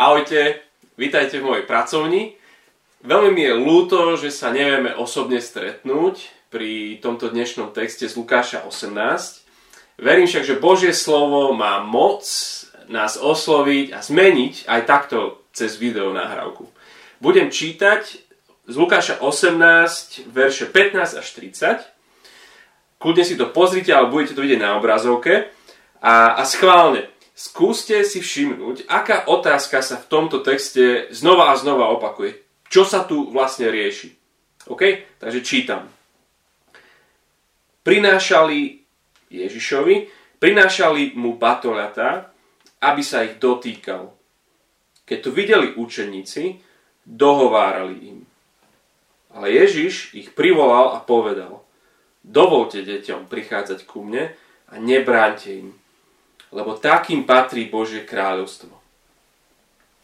Ahojte, vítajte v mojej pracovni. Veľmi mi je ľúto, že sa nevieme osobne stretnúť pri tomto dnešnom texte z Lukáša 18. Verím však, že Božie slovo má moc nás osloviť a zmeniť aj takto cez video nahrávku. Budem čítať z Lukáša 18, verše 15 až 30. Kľudne si to pozrite, ale budete to vidieť na obrazovke. A, a schválne, skúste si všimnúť, aká otázka sa v tomto texte znova a znova opakuje. Čo sa tu vlastne rieši. OK? Takže čítam. Prinášali Ježišovi, prinášali mu batoľatá, aby sa ich dotýkal. Keď to videli učeníci, dohovárali im. Ale Ježiš ich privolal a povedal, dovolte deťom prichádzať ku mne a nebráňte im, lebo takým patrí Božie kráľovstvo.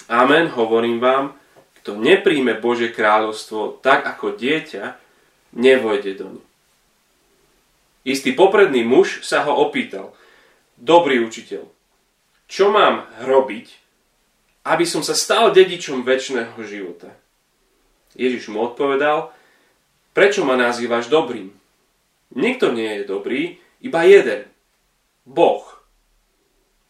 Amen, hovorím vám, kto nepríjme Božie kráľovstvo tak ako dieťa, nevojde do ňu. Istý popredný muž sa ho opýtal, dobrý učiteľ, čo mám robiť, aby som sa stal dedičom väčšného života? Ježiš mu odpovedal, prečo ma nazývaš dobrým? Nikto nie je dobrý, iba jeden. Boh.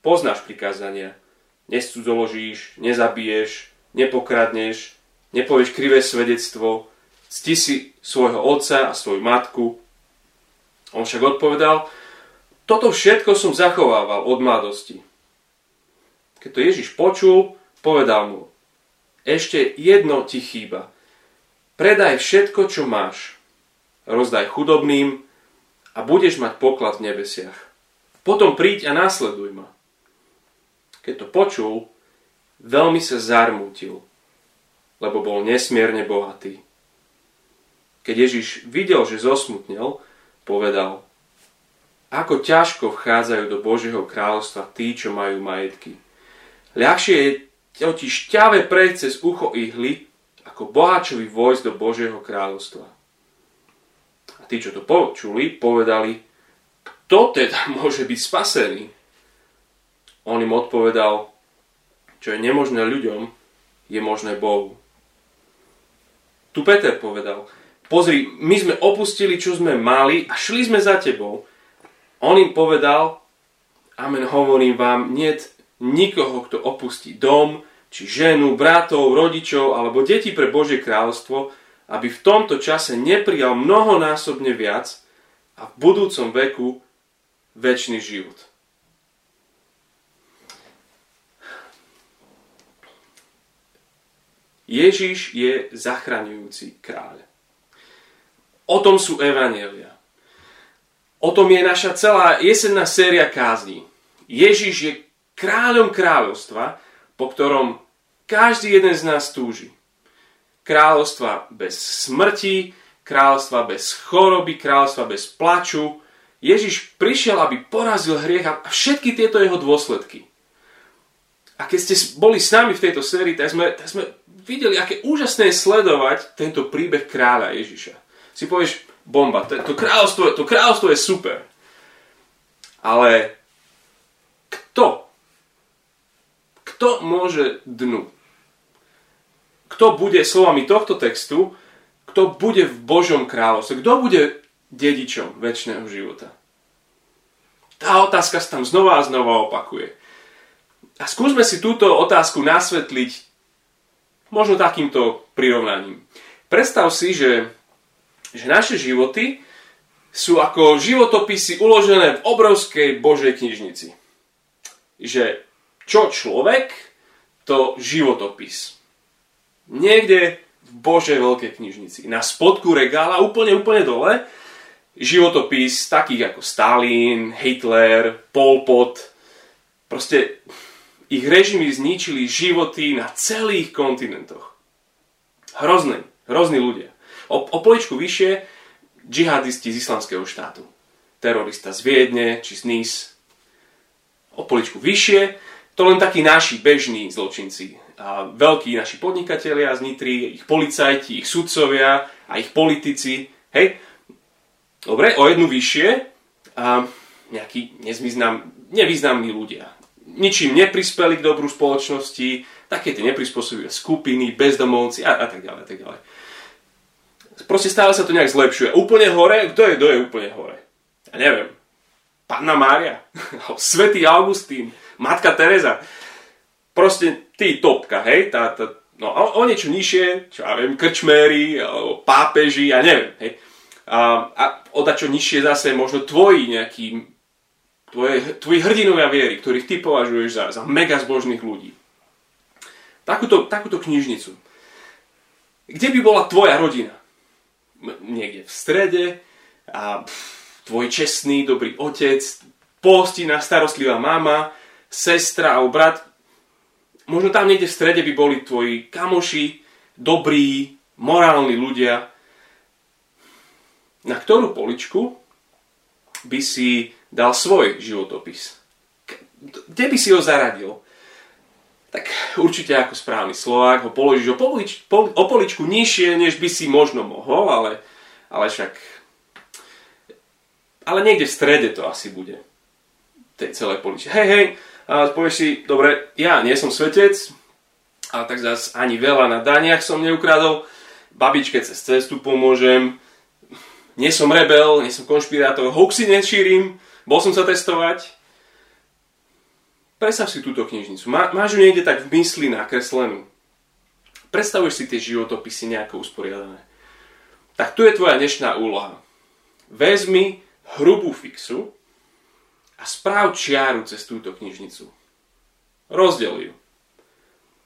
Poznáš prikázania. Nescudzoložíš, nezabiješ, nepokradneš, nepovieš krivé svedectvo, cti si svojho otca a svoju matku. On však odpovedal, toto všetko som zachovával od mladosti. Keď to Ježiš počul, povedal mu, ešte jedno ti chýba. Predaj všetko, čo máš. Rozdaj chudobným a budeš mať poklad v nebesiach. Potom príď a následuj ma keď to počul, veľmi sa zarmútil, lebo bol nesmierne bohatý. Keď Ježiš videl, že zosmutnel, povedal, ako ťažko vchádzajú do Božieho kráľovstva tí, čo majú majetky. Ľahšie je totiž ťave prejsť cez ucho ihly, ako boháčovi vojsť do Božieho kráľovstva. A tí, čo to počuli, povedali, kto teda môže byť spasený? On im odpovedal, čo je nemožné ľuďom, je možné Bohu. Tu Peter povedal, pozri, my sme opustili, čo sme mali a šli sme za tebou. On im povedal, amen, hovorím vám, nie nikoho, kto opustí dom, či ženu, bratov, rodičov alebo deti pre Božie kráľovstvo, aby v tomto čase neprijal mnohonásobne viac a v budúcom veku väčší život. Ježiš je zachraňujúci kráľ. O tom sú evanelia. O tom je naša celá jesenná séria kázni. Ježiš je kráľom kráľovstva, po ktorom každý jeden z nás túži. Kráľovstva bez smrti, kráľovstva bez choroby, kráľovstva bez plaču. Ježiš prišiel, aby porazil hriech a všetky tieto jeho dôsledky. A keď ste boli s nami v tejto sérii, tak sme, tak sme videli, aké úžasné je sledovať tento príbeh kráľa Ježiša. Si povieš, bomba, to, to, kráľovstvo, to kráľovstvo je super. Ale kto? Kto môže dnu? Kto bude slovami tohto textu, kto bude v Božom kráľovstve? Kto bude dedičom väčšného života? Tá otázka sa tam znova a znova opakuje. A skúsme si túto otázku nasvetliť Možno takýmto prirovnaním. Predstav si, že, že naše životy sú ako životopisy uložené v obrovskej Božej knižnici. Že čo človek, to životopis. Niekde v Božej veľkej knižnici. Na spodku regála, úplne, úplne dole, životopis takých ako Stalin, Hitler, Pol Pot. Proste ich režimy zničili životy na celých kontinentoch. Hrozný, hrozní ľudia. O, o poličku vyššie džihadisti z islamského štátu. Terorista z Viedne či z Nis. O poličku vyššie to len takí naši bežní zločinci. A veľkí naši podnikatelia z Nitry, ich policajti, ich sudcovia a ich politici. Hej? Dobre, o jednu vyššie a nejakí nevýznamní ľudia ničím neprispeli k dobru spoločnosti, také tie neprispôsobivé skupiny, bezdomovci a, a tak ďalej, a tak ďalej. Proste stále sa to nejak zlepšuje. Úplne hore, kto je, kto je úplne hore? Ja neviem. Panna Mária, Svetý Augustín, Matka Teresa. Proste tí topka, hej? Tá, tá, no, o, o niečo nižšie, čo ja viem, krčméri, pápeži, ja neviem, hej? A, a o čo nižšie zase možno tvoji nejakí, tvoje, tvoji hrdinovia viery, ktorých ty považuješ za, za mega zbožných ľudí. Takúto, takúto knižnicu. Kde by bola tvoja rodina? Niekde v strede a pff, tvoj čestný, dobrý otec, postina, starostlivá mama, sestra alebo brat. Možno tam niekde v strede by boli tvoji kamoši, dobrí, morálni ľudia. Na ktorú poličku by si dal svoj životopis? Kde by si ho zaradil? Tak určite ako správny Slovák ho položíš o, polič, pol, o poličku nižšie, než by si možno mohol, ale, ale však ale niekde v strede to asi bude. Tej celej poličky. Hej, hej, a povieš si, dobre, ja nie som svetec, ale tak zase ani veľa na daniach som neukradol, babičke cez cestu pomôžem, nie som rebel, nie som konšpirátor, hoaxy nešírim, bol som sa testovať. Predstav si túto knižnicu. Má, máš ju niekde tak v mysli nakreslenú. Predstavuješ si tie životopisy nejako usporiadané. Tak tu je tvoja dnešná úloha. Vezmi hrubú fixu a správ čiaru cez túto knižnicu. Rozdel ju.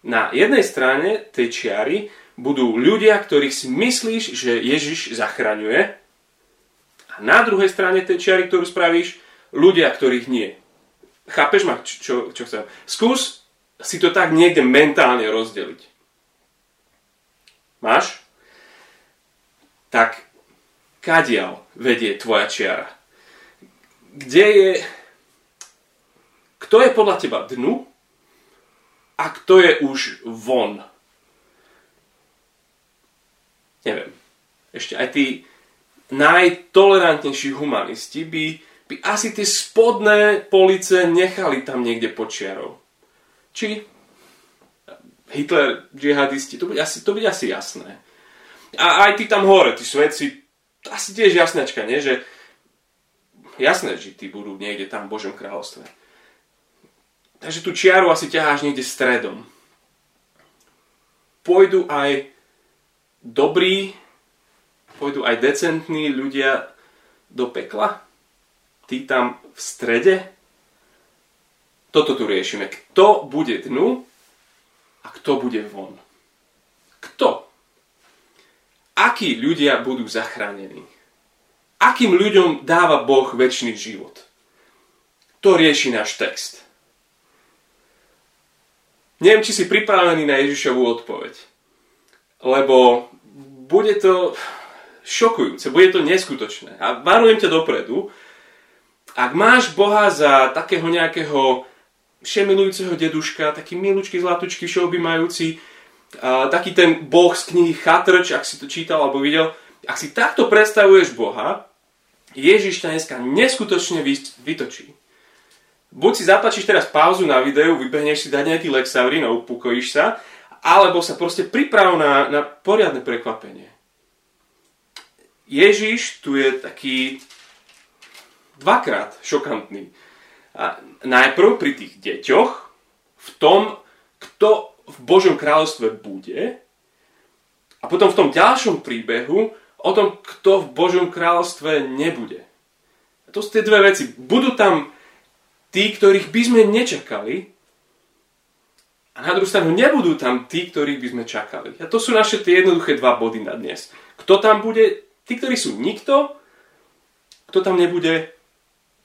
Na jednej strane tej čiary budú ľudia, ktorých si myslíš, že Ježiš zachraňuje a na druhej strane tej čiary, ktorú spravíš, ľudia, ktorých nie. Chápeš ma, čo, čo chcem? Skús si to tak niekde mentálne rozdeliť. Máš? Tak kadiaľ vedie tvoja čiara? Kde je... Kto je podľa teba dnu a kto je už von? Neviem. Ešte aj tí najtolerantnejší humanisti by, by asi tie spodné police nechali tam niekde počiarov. Či Hitler, džihadisti, to bude asi, to bude asi jasné. A aj tí tam hore, tí svedci, asi tiež jasnačka, nie? Že jasné, že tí budú niekde tam v Božom kráľovstve. Takže tú čiaru asi ťaháš niekde stredom. Pôjdu aj dobrí, pôjdu aj decentní ľudia do pekla? Tí tam v strede? Toto tu riešime. Kto bude dnu a kto bude von? Kto? akí ľudia budú zachránení. Akým ľuďom dáva Boh väčší život. To rieši náš text. Neviem, či si pripravený na Ježišovú odpoveď. Lebo bude to šokujúce, bude to neskutočné. A varujem ťa dopredu, ak máš Boha za takého nejakého všemilujúceho deduška, taký milúčky, zlatučky, všeobjímajúci, taký ten boh z knihy Chatrč, ak si to čítal alebo videl, ak si takto predstavuješ Boha, Ježiš ťa dneska neskutočne vytočí. Buď si zaplačíš teraz pauzu na videu, vybehneš si dať nejaký Lexaurin a upokojíš sa, alebo sa proste priprav na, na poriadne prekvapenie. Ježiš tu je taký dvakrát šokantný. A najprv pri tých deťoch, v tom, kto v Božom kráľovstve bude a potom v tom ďalšom príbehu o tom, kto v Božom kráľovstve nebude. A to sú tie dve veci. Budú tam tí, ktorých by sme nečakali a na druhú stranu nebudú tam tí, ktorých by sme čakali. A to sú naše tie jednoduché dva body na dnes. Kto tam bude? Tí, ktorí sú nikto. Kto tam nebude?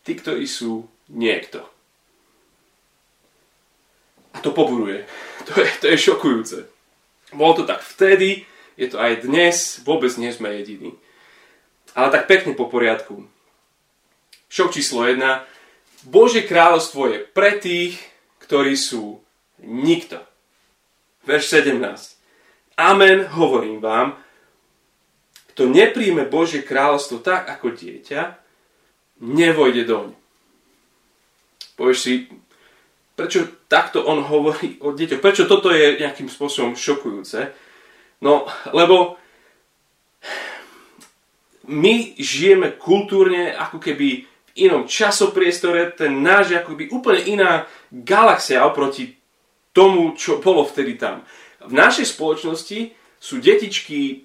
Tí, ktorí sú niekto. A to poburuje. To je, to je šokujúce. Bolo to tak vtedy, je to aj dnes, vôbec nie sme jediní. Ale tak pekne po poriadku. Šok číslo 1. Božie kráľovstvo je pre tých, ktorí sú nikto. Verš 17. Amen, hovorím vám, kto nepríjme Božie kráľovstvo tak ako dieťa, nevojde doň. Povieš si, prečo takto on hovorí o deťoch? Prečo toto je nejakým spôsobom šokujúce? No, lebo my žijeme kultúrne ako keby v inom časopriestore, ten náš ako keby úplne iná galaxia oproti tomu, čo bolo vtedy tam. V našej spoločnosti sú detičky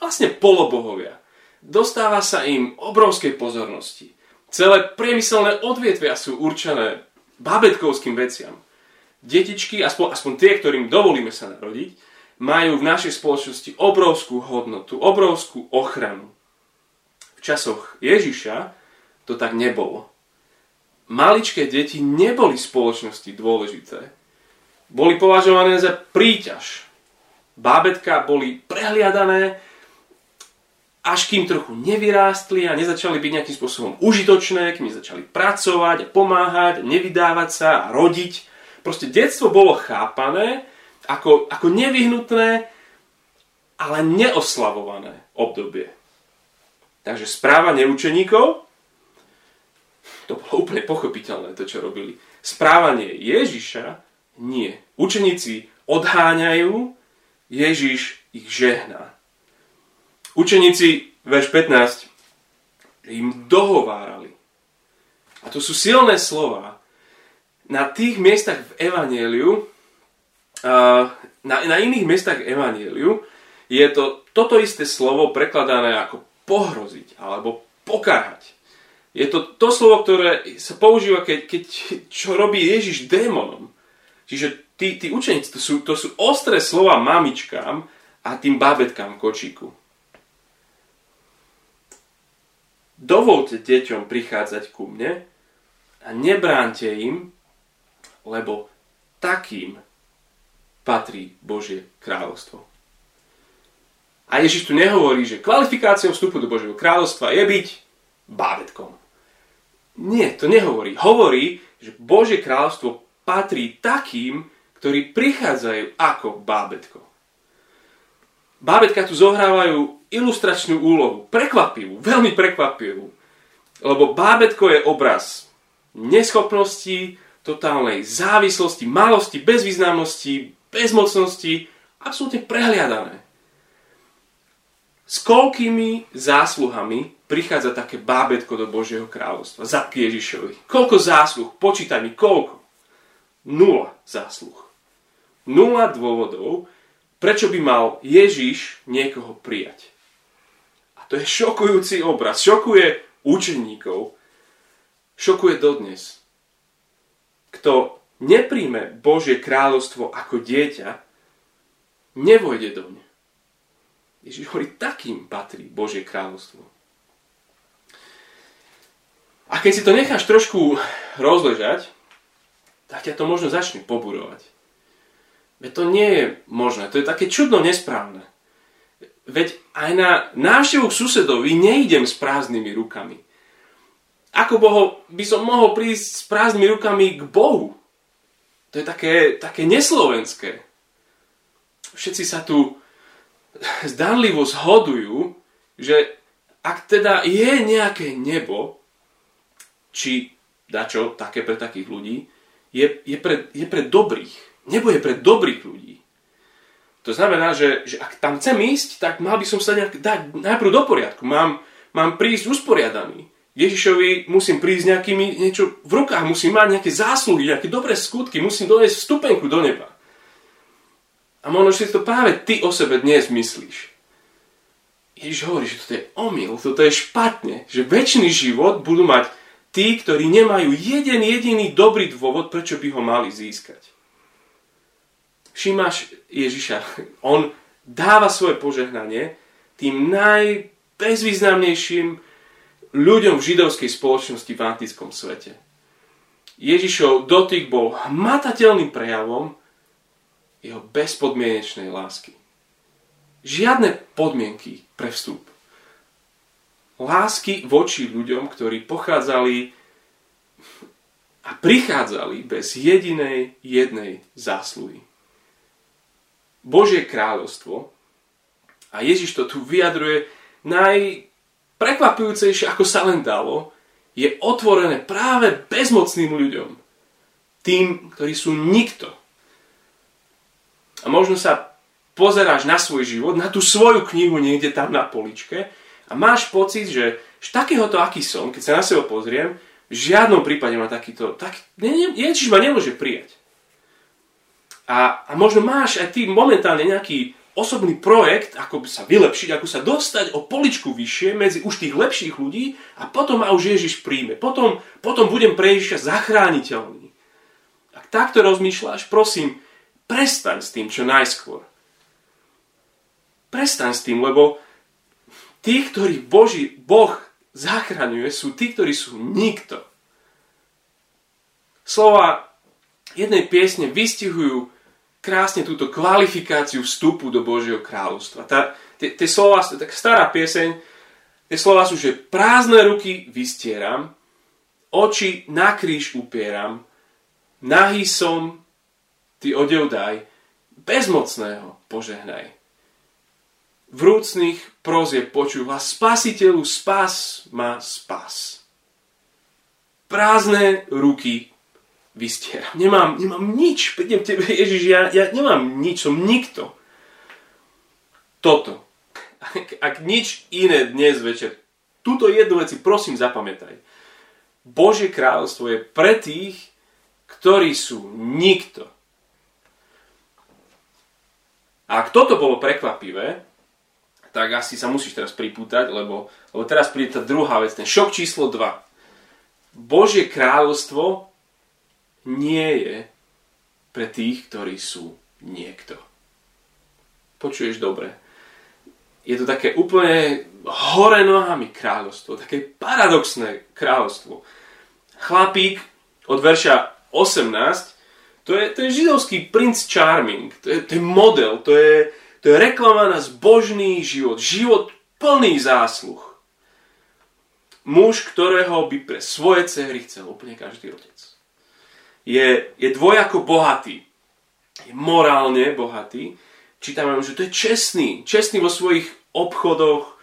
vlastne polobohovia. Dostáva sa im obrovskej pozornosti. Celé priemyselné odvietvia sú určené babetkovským veciam. Detičky, aspoň, aspoň tie, ktorým dovolíme sa narodiť, majú v našej spoločnosti obrovskú hodnotu, obrovskú ochranu. V časoch Ježiša to tak nebolo. Maličké deti neboli spoločnosti dôležité. Boli považované za príťaž. Bábetka boli prehliadané, až kým trochu nevyrástli a nezačali byť nejakým spôsobom užitočné, kým nezačali pracovať a pomáhať, nevydávať sa a rodiť. Proste detstvo bolo chápané ako, ako nevyhnutné, ale neoslavované obdobie. Takže správanie učeníkov, to bolo úplne pochopiteľné, to čo robili. Správanie Ježiša, nie. Učeníci odháňajú, Ježiš ich žehná. Učeníci, verš 15, im dohovárali. A to sú silné slova. Na tých miestach v Evangeliu, na, na iných miestach v Evangeliu, je to toto isté slovo prekladané ako pohroziť alebo pokarhať. Je to to slovo, ktoré sa používa, keď, keď čo robí Ježiš démonom. Čiže tí, tí učeníci, to sú, to sú ostré slova mamičkám a tým bábetkám kočíku. Dovolte deťom prichádzať ku mne a nebránte im, lebo takým patrí Božie kráľovstvo. A Ježiš tu nehovorí, že kvalifikáciou vstupu do Božieho kráľovstva je byť bábetkom. Nie, to nehovorí. Hovorí, že Božie kráľovstvo patrí takým, ktorí prichádzajú ako bábetko. Bábetka tu zohrávajú ilustračnú úlohu. Prekvapivú, veľmi prekvapivú. Lebo bábetko je obraz neschopnosti, totálnej závislosti, malosti, bezvýznamnosti, bezmocnosti, absolútne prehliadané. S koľkými zásluhami prichádza také bábetko do Božieho kráľovstva? Za Ježišovi. Koľko zásluh? Počítaj mi, koľko? Nula zásluh. Nula dôvodov, prečo by mal Ježiš niekoho prijať. To je šokujúci obraz. Šokuje učeníkov. Šokuje dodnes. Kto nepríjme Božie kráľovstvo ako dieťa, nevojde do mňa. Ježiš hovorí, takým patrí Božie kráľovstvo. A keď si to necháš trošku rozležať, tak ťa to možno začne poburovať. Veď to nie je možné, to je také čudno nesprávne. Veď aj na návštevu k susedovi nejdem s prázdnymi rukami. Ako boho, by som mohol prísť s prázdnymi rukami k Bohu? To je také, také neslovenské. Všetci sa tu zdanlivo zhodujú, že ak teda je nejaké nebo, či dačo také pre takých ľudí, je, je, pre, je pre dobrých. Nebo pre dobrých ľudí. To znamená, že, že ak tam chcem ísť, tak mal by som sa nejak dať najprv do poriadku. Mám, mám prísť usporiadaný. Ježišovi musím prísť nejakými, niečo v rukách, musím mať nejaké zásluhy, nejaké dobré skutky, musím dojsť vstupenku do neba. A možno si to práve ty o sebe dnes myslíš. Ježiš hovorí, že toto je omyl, toto je špatne, že väčší život budú mať tí, ktorí nemajú jeden jediný dobrý dôvod, prečo by ho mali získať všimáš Ježiša, on dáva svoje požehnanie tým najbezvýznamnejším ľuďom v židovskej spoločnosti v antickom svete. Ježišov dotyk bol hmatateľným prejavom jeho bezpodmienečnej lásky. Žiadne podmienky pre vstup. Lásky voči ľuďom, ktorí pochádzali a prichádzali bez jedinej jednej zásluhy. Božie kráľovstvo, a Ježiš to tu vyjadruje najprekvapujúcejšie, ako sa len dalo, je otvorené práve bezmocným ľuďom. tým, ktorí sú nikto. A možno sa pozeráš na svoj život, na tú svoju knihu niekde tam na poličke a máš pocit, že, takéhoto, aký som, keď sa na seba pozriem, v žiadnom prípade ma takýto, tak, Ježiš ma nemôže prijať. A, a možno máš aj ty momentálne nejaký osobný projekt, ako sa vylepšiť, ako sa dostať o poličku vyššie medzi už tých lepších ľudí a potom ma už Ježiš príjme. Potom, potom budem pre Ježiša zachrániteľný. Ak takto rozmýšľaš, prosím, prestaň s tým čo najskôr. Prestaň s tým, lebo tí, ktorí Boží, Boh zachraňuje, sú tí, ktorí sú nikto. Slova jednej piesne vystihujú krásne túto kvalifikáciu vstupu do Božieho kráľovstva. Tá, tie, tie slova, tak stará pieseň, tie slova sú, že prázdne ruky vystieram, oči na kríž upieram, nahý som, ty odev daj, bezmocného požehnaj vrúcných prozieb počúva, spasiteľu spas ma spas. Prázdne ruky vystieram. Nemám, nemám nič. Prídem tebe, Ježiš, ja, ja nemám nič, som nikto. Toto. Ak, ak nič iné dnes večer, túto jednu veci prosím zapamätaj. Božie kráľovstvo je pre tých, ktorí sú nikto. A ak toto bolo prekvapivé, tak asi sa musíš teraz pripútať, lebo, lebo teraz príde tá druhá vec, ten šok číslo 2. Božie kráľovstvo nie je pre tých, ktorí sú niekto. Počuješ dobre. Je to také úplne hore nohami kráľovstvo, také paradoxné kráľovstvo. Chlapík od verša 18, to je, to je židovský princ Charming, to je, to je model, to je, to je reklama na zbožný život. Život plný zásluh. Muž, ktorého by pre svoje cehry chcel úplne každý otec. Je, je dvojako bohatý. Je morálne bohatý. Čítame, že to je čestný. Čestný vo svojich obchodoch,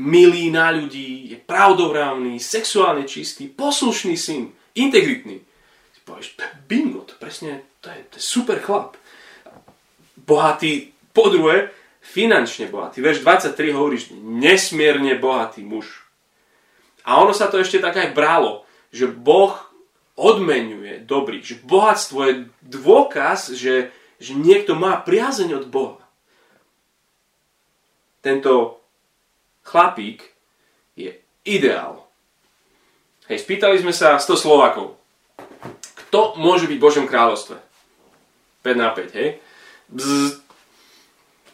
milý na ľudí, je pravdovrávny, sexuálne čistý, poslušný syn, integritný. Si povieš, bingo, to presne, to je, to je super chlap. Bohatý po druhé, finančne bohatý. Verš 23 hovoríš, nesmierne bohatý muž. A ono sa to ešte tak aj bralo, že Boh odmenuje dobrých, že bohatstvo je dôkaz, že, že niekto má priazeň od Boha. Tento chlapík je ideál. Hej, spýtali sme sa 100 Slovakov. Kto môže byť v Božom kráľovstve? 5 na 5, hej? Bzz,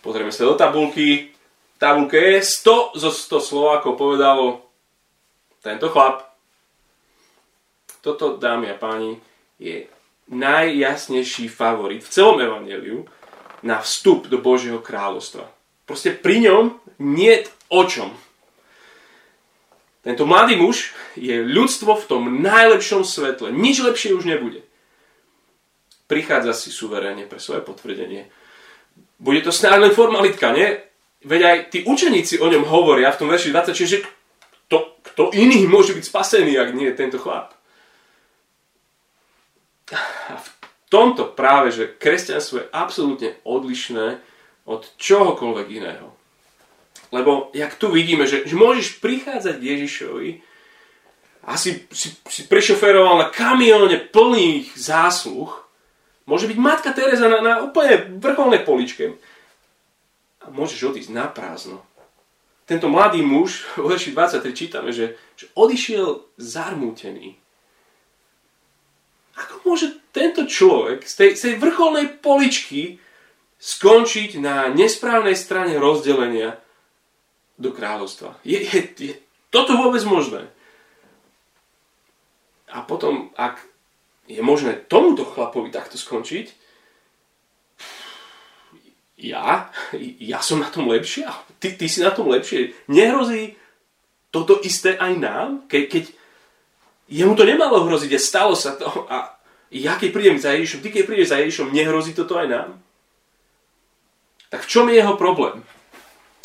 Pozrieme sa do tabulky. V je 100 zo 100 Slovákov povedalo tento chlap. Toto, dámy a páni, je najjasnejší favorit v celom evaneliu na vstup do Božieho kráľovstva. Proste pri ňom nie o čom. Tento mladý muž je ľudstvo v tom najlepšom svetle. Nič lepšie už nebude. Prichádza si suverénne pre svoje potvrdenie bude to snáď len formalitka, nie? Veď aj tí učeníci o ňom hovoria v tom verši 26, že kto, kto iný môže byť spasený, ak nie tento chlap. A v tomto práve, že kresťanstvo je absolútne odlišné od čohokoľvek iného. Lebo jak tu vidíme, že, že môžeš prichádzať k Ježišovi a si, si, si prešoferoval na kamióne plných zásluh Môže byť matka Teresa na, na úplne vrcholnej poličke. A môžeš odísť na prázdno. Tento mladý muž, v verši 23 čítame, že, že odišiel zarmútený. Ako môže tento človek z tej, z tej vrcholnej poličky skončiť na nesprávnej strane rozdelenia do kráľovstva? Je, je, je toto vôbec možné? A potom, ak je možné tomuto chlapovi takto skončiť? Ja? Ja som na tom lepšie? Ty, ty si na tom lepšie? Nehrozí toto isté aj nám? Ke, keď jemu to nemalo hroziť a stalo sa to a ja keď prídem za Ježišom, ty keď prídeš za Ježišom, nehrozí toto aj nám? Tak v čom je jeho problém?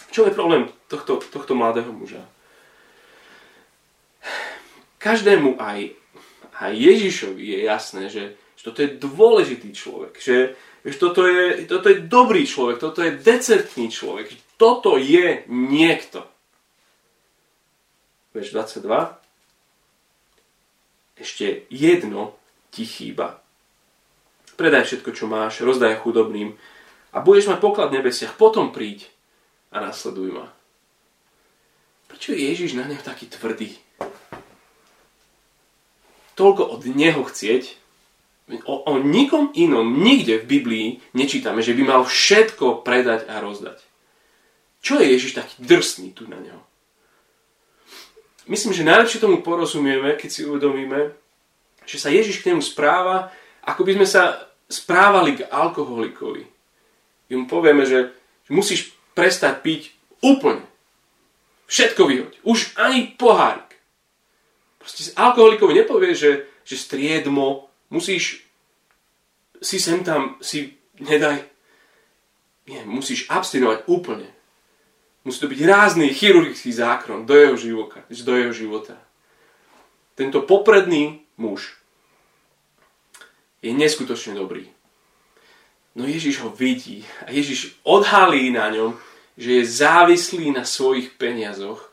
V čom je problém tohto, tohto mladého muža? Každému aj aj Ježišovi je jasné, že, že toto je dôležitý človek, že, že toto, je, toto je dobrý človek, toto je decentný človek, toto je niekto. Verš 22. Ešte jedno ti chýba. Predaj všetko, čo máš, rozdaj chudobným a budeš mať poklad v nebesiach. Potom príď a nasleduj ma. Prečo je Ježiš na neho taký tvrdý? Toľko od neho chcieť, o, o nikom inom nikde v Biblii nečítame, že by mal všetko predať a rozdať. Čo je Ježiš taký drsný tu na neho? Myslím, že najlepšie tomu porozumieme, keď si uvedomíme, že sa Ježiš k nemu správa, ako by sme sa správali k alkoholikovi. I mu povieme, že musíš prestať piť úplne. Všetko vyhoď. Už ani pohárik. Proste alkoholikovi nepovie, že, že striedmo, musíš si sem tam, si nedaj. Nie, musíš abstinovať úplne. Musí to byť rázny chirurgický zákron do jeho života. Do jeho života. Tento popredný muž je neskutočne dobrý. No Ježiš ho vidí a Ježiš odhalí na ňom, že je závislý na svojich peniazoch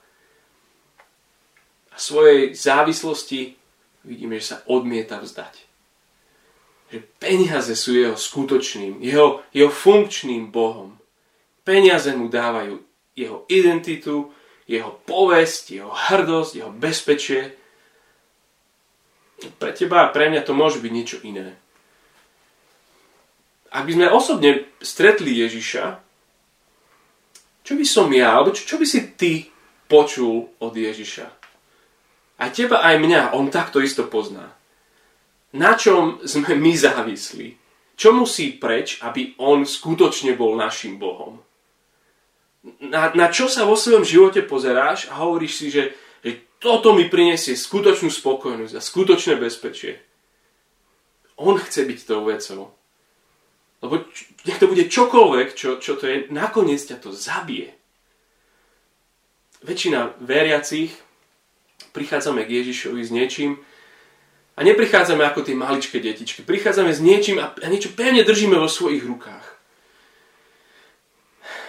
a svojej závislosti vidíme, že sa odmieta vzdať. Že peniaze sú jeho skutočným, jeho, jeho funkčným Bohom. Peniaze mu dávajú jeho identitu, jeho povesť, jeho hrdosť, jeho bezpečie. Pre teba a pre mňa to môže byť niečo iné. Ak by sme osobne stretli Ježiša, čo by som ja, alebo čo, čo by si ty počul od Ježiša? Aj teba, aj mňa, on takto isto pozná. Na čom sme my závislí? Čo musí preč, aby on skutočne bol našim Bohom? Na, na čo sa vo svojom živote pozeráš a hovoríš si, že toto mi prinesie skutočnú spokojnosť a skutočné bezpečie. On chce byť tou vecou. Lebo nech to bude čokoľvek, čo, čo to je, nakoniec ťa to zabije. Väčšina veriacich prichádzame k Ježišovi s niečím a neprichádzame ako tie maličké detičky. Prichádzame s niečím a, a niečo pevne držíme vo svojich rukách.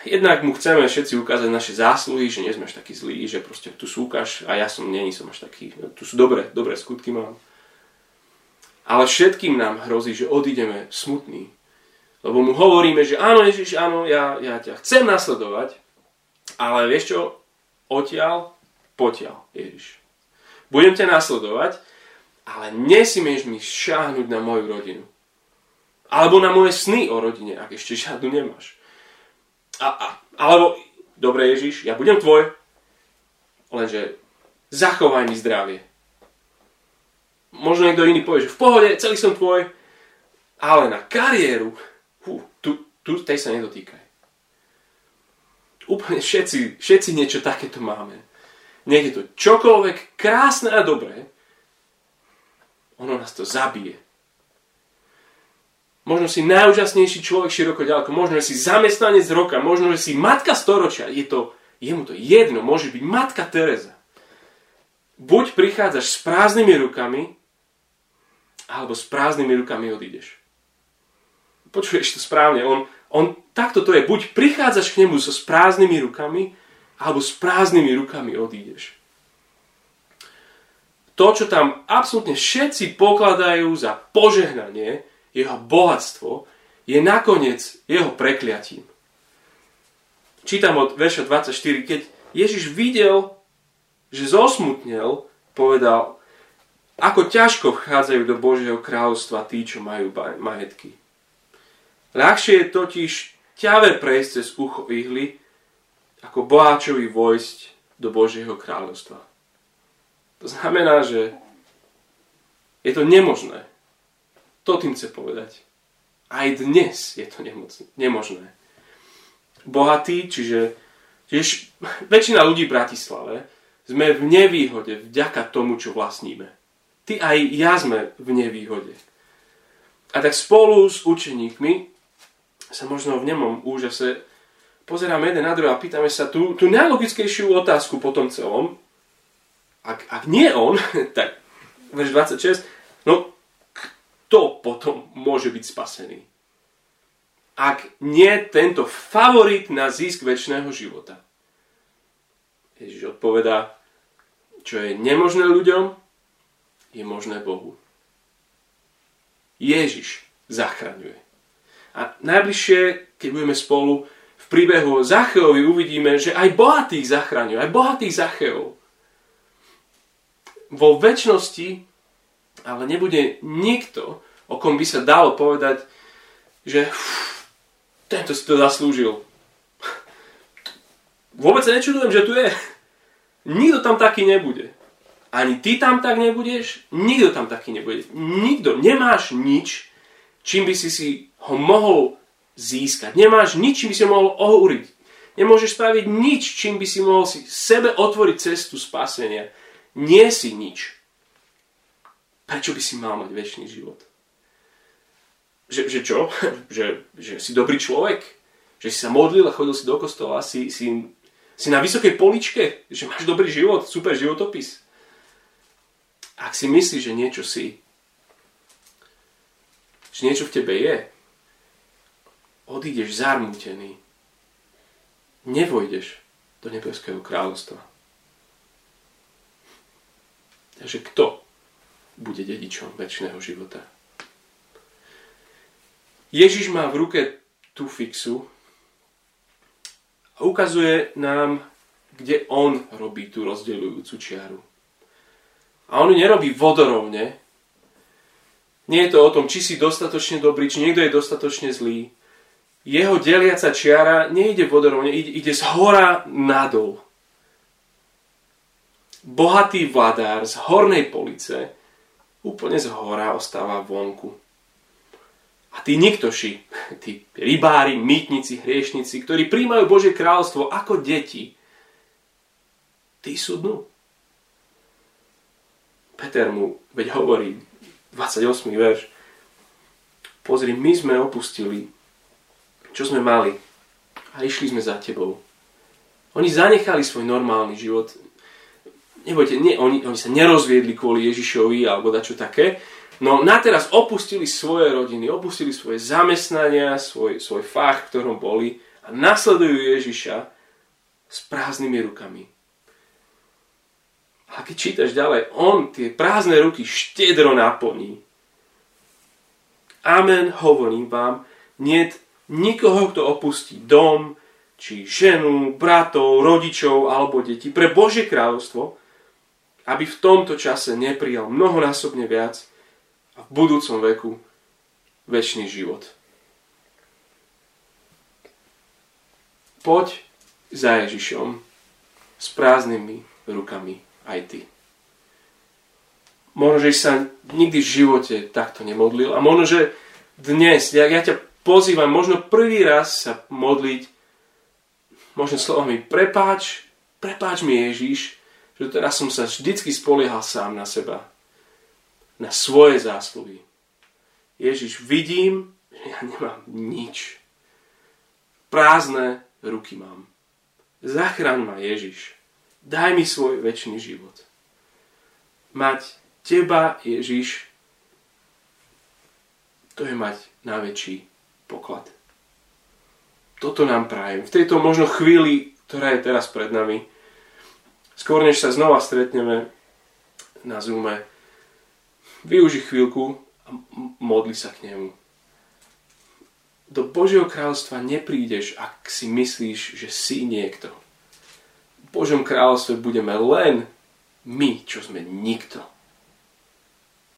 Jednak mu chceme všetci ukázať naše zásluhy, že nie sme až takí zlí, že proste tu súkaš a ja som není som až taký, no, tu sú dobré, dobré skutky mám. Ale všetkým nám hrozí, že odídeme smutní, lebo mu hovoríme, že áno Ježiš, áno, ja, ja ťa chcem nasledovať, ale vieš čo, odtiaľ, potiaľ, Ježiš. Budem ťa nasledovať, ale nesmieš mi šáhnuť na moju rodinu. Alebo na moje sny o rodine, ak ešte žiadnu nemáš. A, a, alebo, dobre Ježiš, ja budem tvoj, lenže zachovaj mi zdravie. Možno niekto iný povie, že v pohode, celý som tvoj, ale na kariéru Hú, tu, tu tej sa nedotýkaj. Úplne všetci, všetci niečo takéto máme. Nech je to čokoľvek krásne a dobré, ono nás to zabije. Možno si najúžasnejší človek široko ďaleko, možno že si zamestnanec roka, možno že si matka storočia. Je to, je mu to jedno, môže byť matka Teresa. Buď prichádzaš s prázdnymi rukami, alebo s prázdnymi rukami odídeš počuješ to správne, on, on takto to je, buď prichádzaš k nemu so prázdnymi rukami, alebo s prázdnymi rukami odídeš. To, čo tam absolútne všetci pokladajú za požehnanie, jeho bohatstvo, je nakoniec jeho prekliatím. Čítam od verša 24, keď Ježiš videl, že zosmutnel, povedal, ako ťažko vchádzajú do Božieho kráľovstva tí, čo majú majetky. Ľahšie je totiž ťave prejsť cez ucho ihly, ako boháčovi vojsť do Božieho kráľovstva. To znamená, že je to nemožné. To tým chce povedať. Aj dnes je to nemožné. Bohatí, čiže tiež väčšina ľudí v Bratislave, sme v nevýhode vďaka tomu, čo vlastníme. Ty aj ja sme v nevýhode. A tak spolu s učeníkmi sa možno v nemom úžase pozeráme jeden na druhý a pýtame sa tú, tú najlogickejšiu otázku po tom celom. Ak, ak nie on, tak verš 26, No, kto potom môže byť spasený? Ak nie tento favorit na zisk väčšného života. Ježiš odpovedá, čo je nemožné ľuďom, je možné Bohu. Ježiš zachraňuje. A najbližšie, keď budeme spolu v príbehu Zacheovi, uvidíme, že aj bohatých zachraňuje, aj bohatých Zacheov. Vo väčšnosti ale nebude nikto, o kom by sa dalo povedať, že tento si to zaslúžil. Vôbec sa nečudujem, že tu je. Nikto tam taký nebude. Ani ty tam tak nebudeš, nikto tam taký nebude. Nikto. Nemáš nič, čím by si si ho mohol získať. Nemáš nič, čím by si ho mohol ohúriť. Nemôžeš spraviť nič, čím by si mohol si sebe otvoriť cestu spasenia. Nie si nič. Prečo by si mal mať väčší život? Že, že čo? že, že si dobrý človek? Že si sa modlil a chodil si do kostola? Si, si, si na vysokej poličke? Že máš dobrý život? Super životopis? Ak si myslíš, že niečo si, že niečo v tebe je, odídeš zarmútený. Nevojdeš do nebeského kráľovstva. Takže kto bude dedičom väčšného života? Ježiš má v ruke tú fixu a ukazuje nám, kde on robí tú rozdeľujúcu čiaru. A on nerobí vodorovne. Nie je to o tom, či si dostatočne dobrý, či niekto je dostatočne zlý. Jeho deliaca čiara nejde vodorovne, ide, ide z hora nadol. Bohatý vladár z hornej police úplne z hora ostáva vonku. A tí niktoši, tí rybári, mýtnici, hriešnici, ktorí príjmajú Božie kráľstvo ako deti, tí sú dnu. Peter mu veď hovorí, 28. verš, pozri, my sme opustili, čo sme mali a išli sme za tebou. Oni zanechali svoj normálny život. Nebojte, nie, oni, oni sa nerozviedli kvôli Ježišovi alebo dačo také, no na teraz opustili svoje rodiny, opustili svoje zamestnania, svoj, svoj fach, v ktorom boli a nasledujú Ježiša s prázdnymi rukami. A keď čítaš ďalej, on tie prázdne ruky štedro naplní. Amen, hovorím vám, nie nikoho, kto opustí dom, či ženu, bratov, rodičov alebo deti. Pre Božie kráľovstvo, aby v tomto čase neprijal mnohonásobne viac a v budúcom veku väčší život. Poď za Ježišom s prázdnymi rukami aj ty. Možno, že sa nikdy v živote takto nemodlil a možno, že dnes, ja, ja ťa pozývam možno prvý raz sa modliť možno slovami prepáč, prepáč mi Ježiš, že teraz som sa vždycky spoliehal sám na seba, na svoje zásluhy. Ježiš, vidím, že ja nemám nič. Prázdne ruky mám. Zachraň ma Ježiš. Daj mi svoj väčší život. Mať teba, Ježiš, to je mať najväčší poklad. Toto nám prajem. V tejto možno chvíli, ktorá je teraz pred nami, skôr než sa znova stretneme na Zoome, využi chvíľku a modli sa k nemu. Do Božieho kráľstva neprídeš, ak si myslíš, že si niekto. Božom kráľovstve budeme len my, čo sme nikto.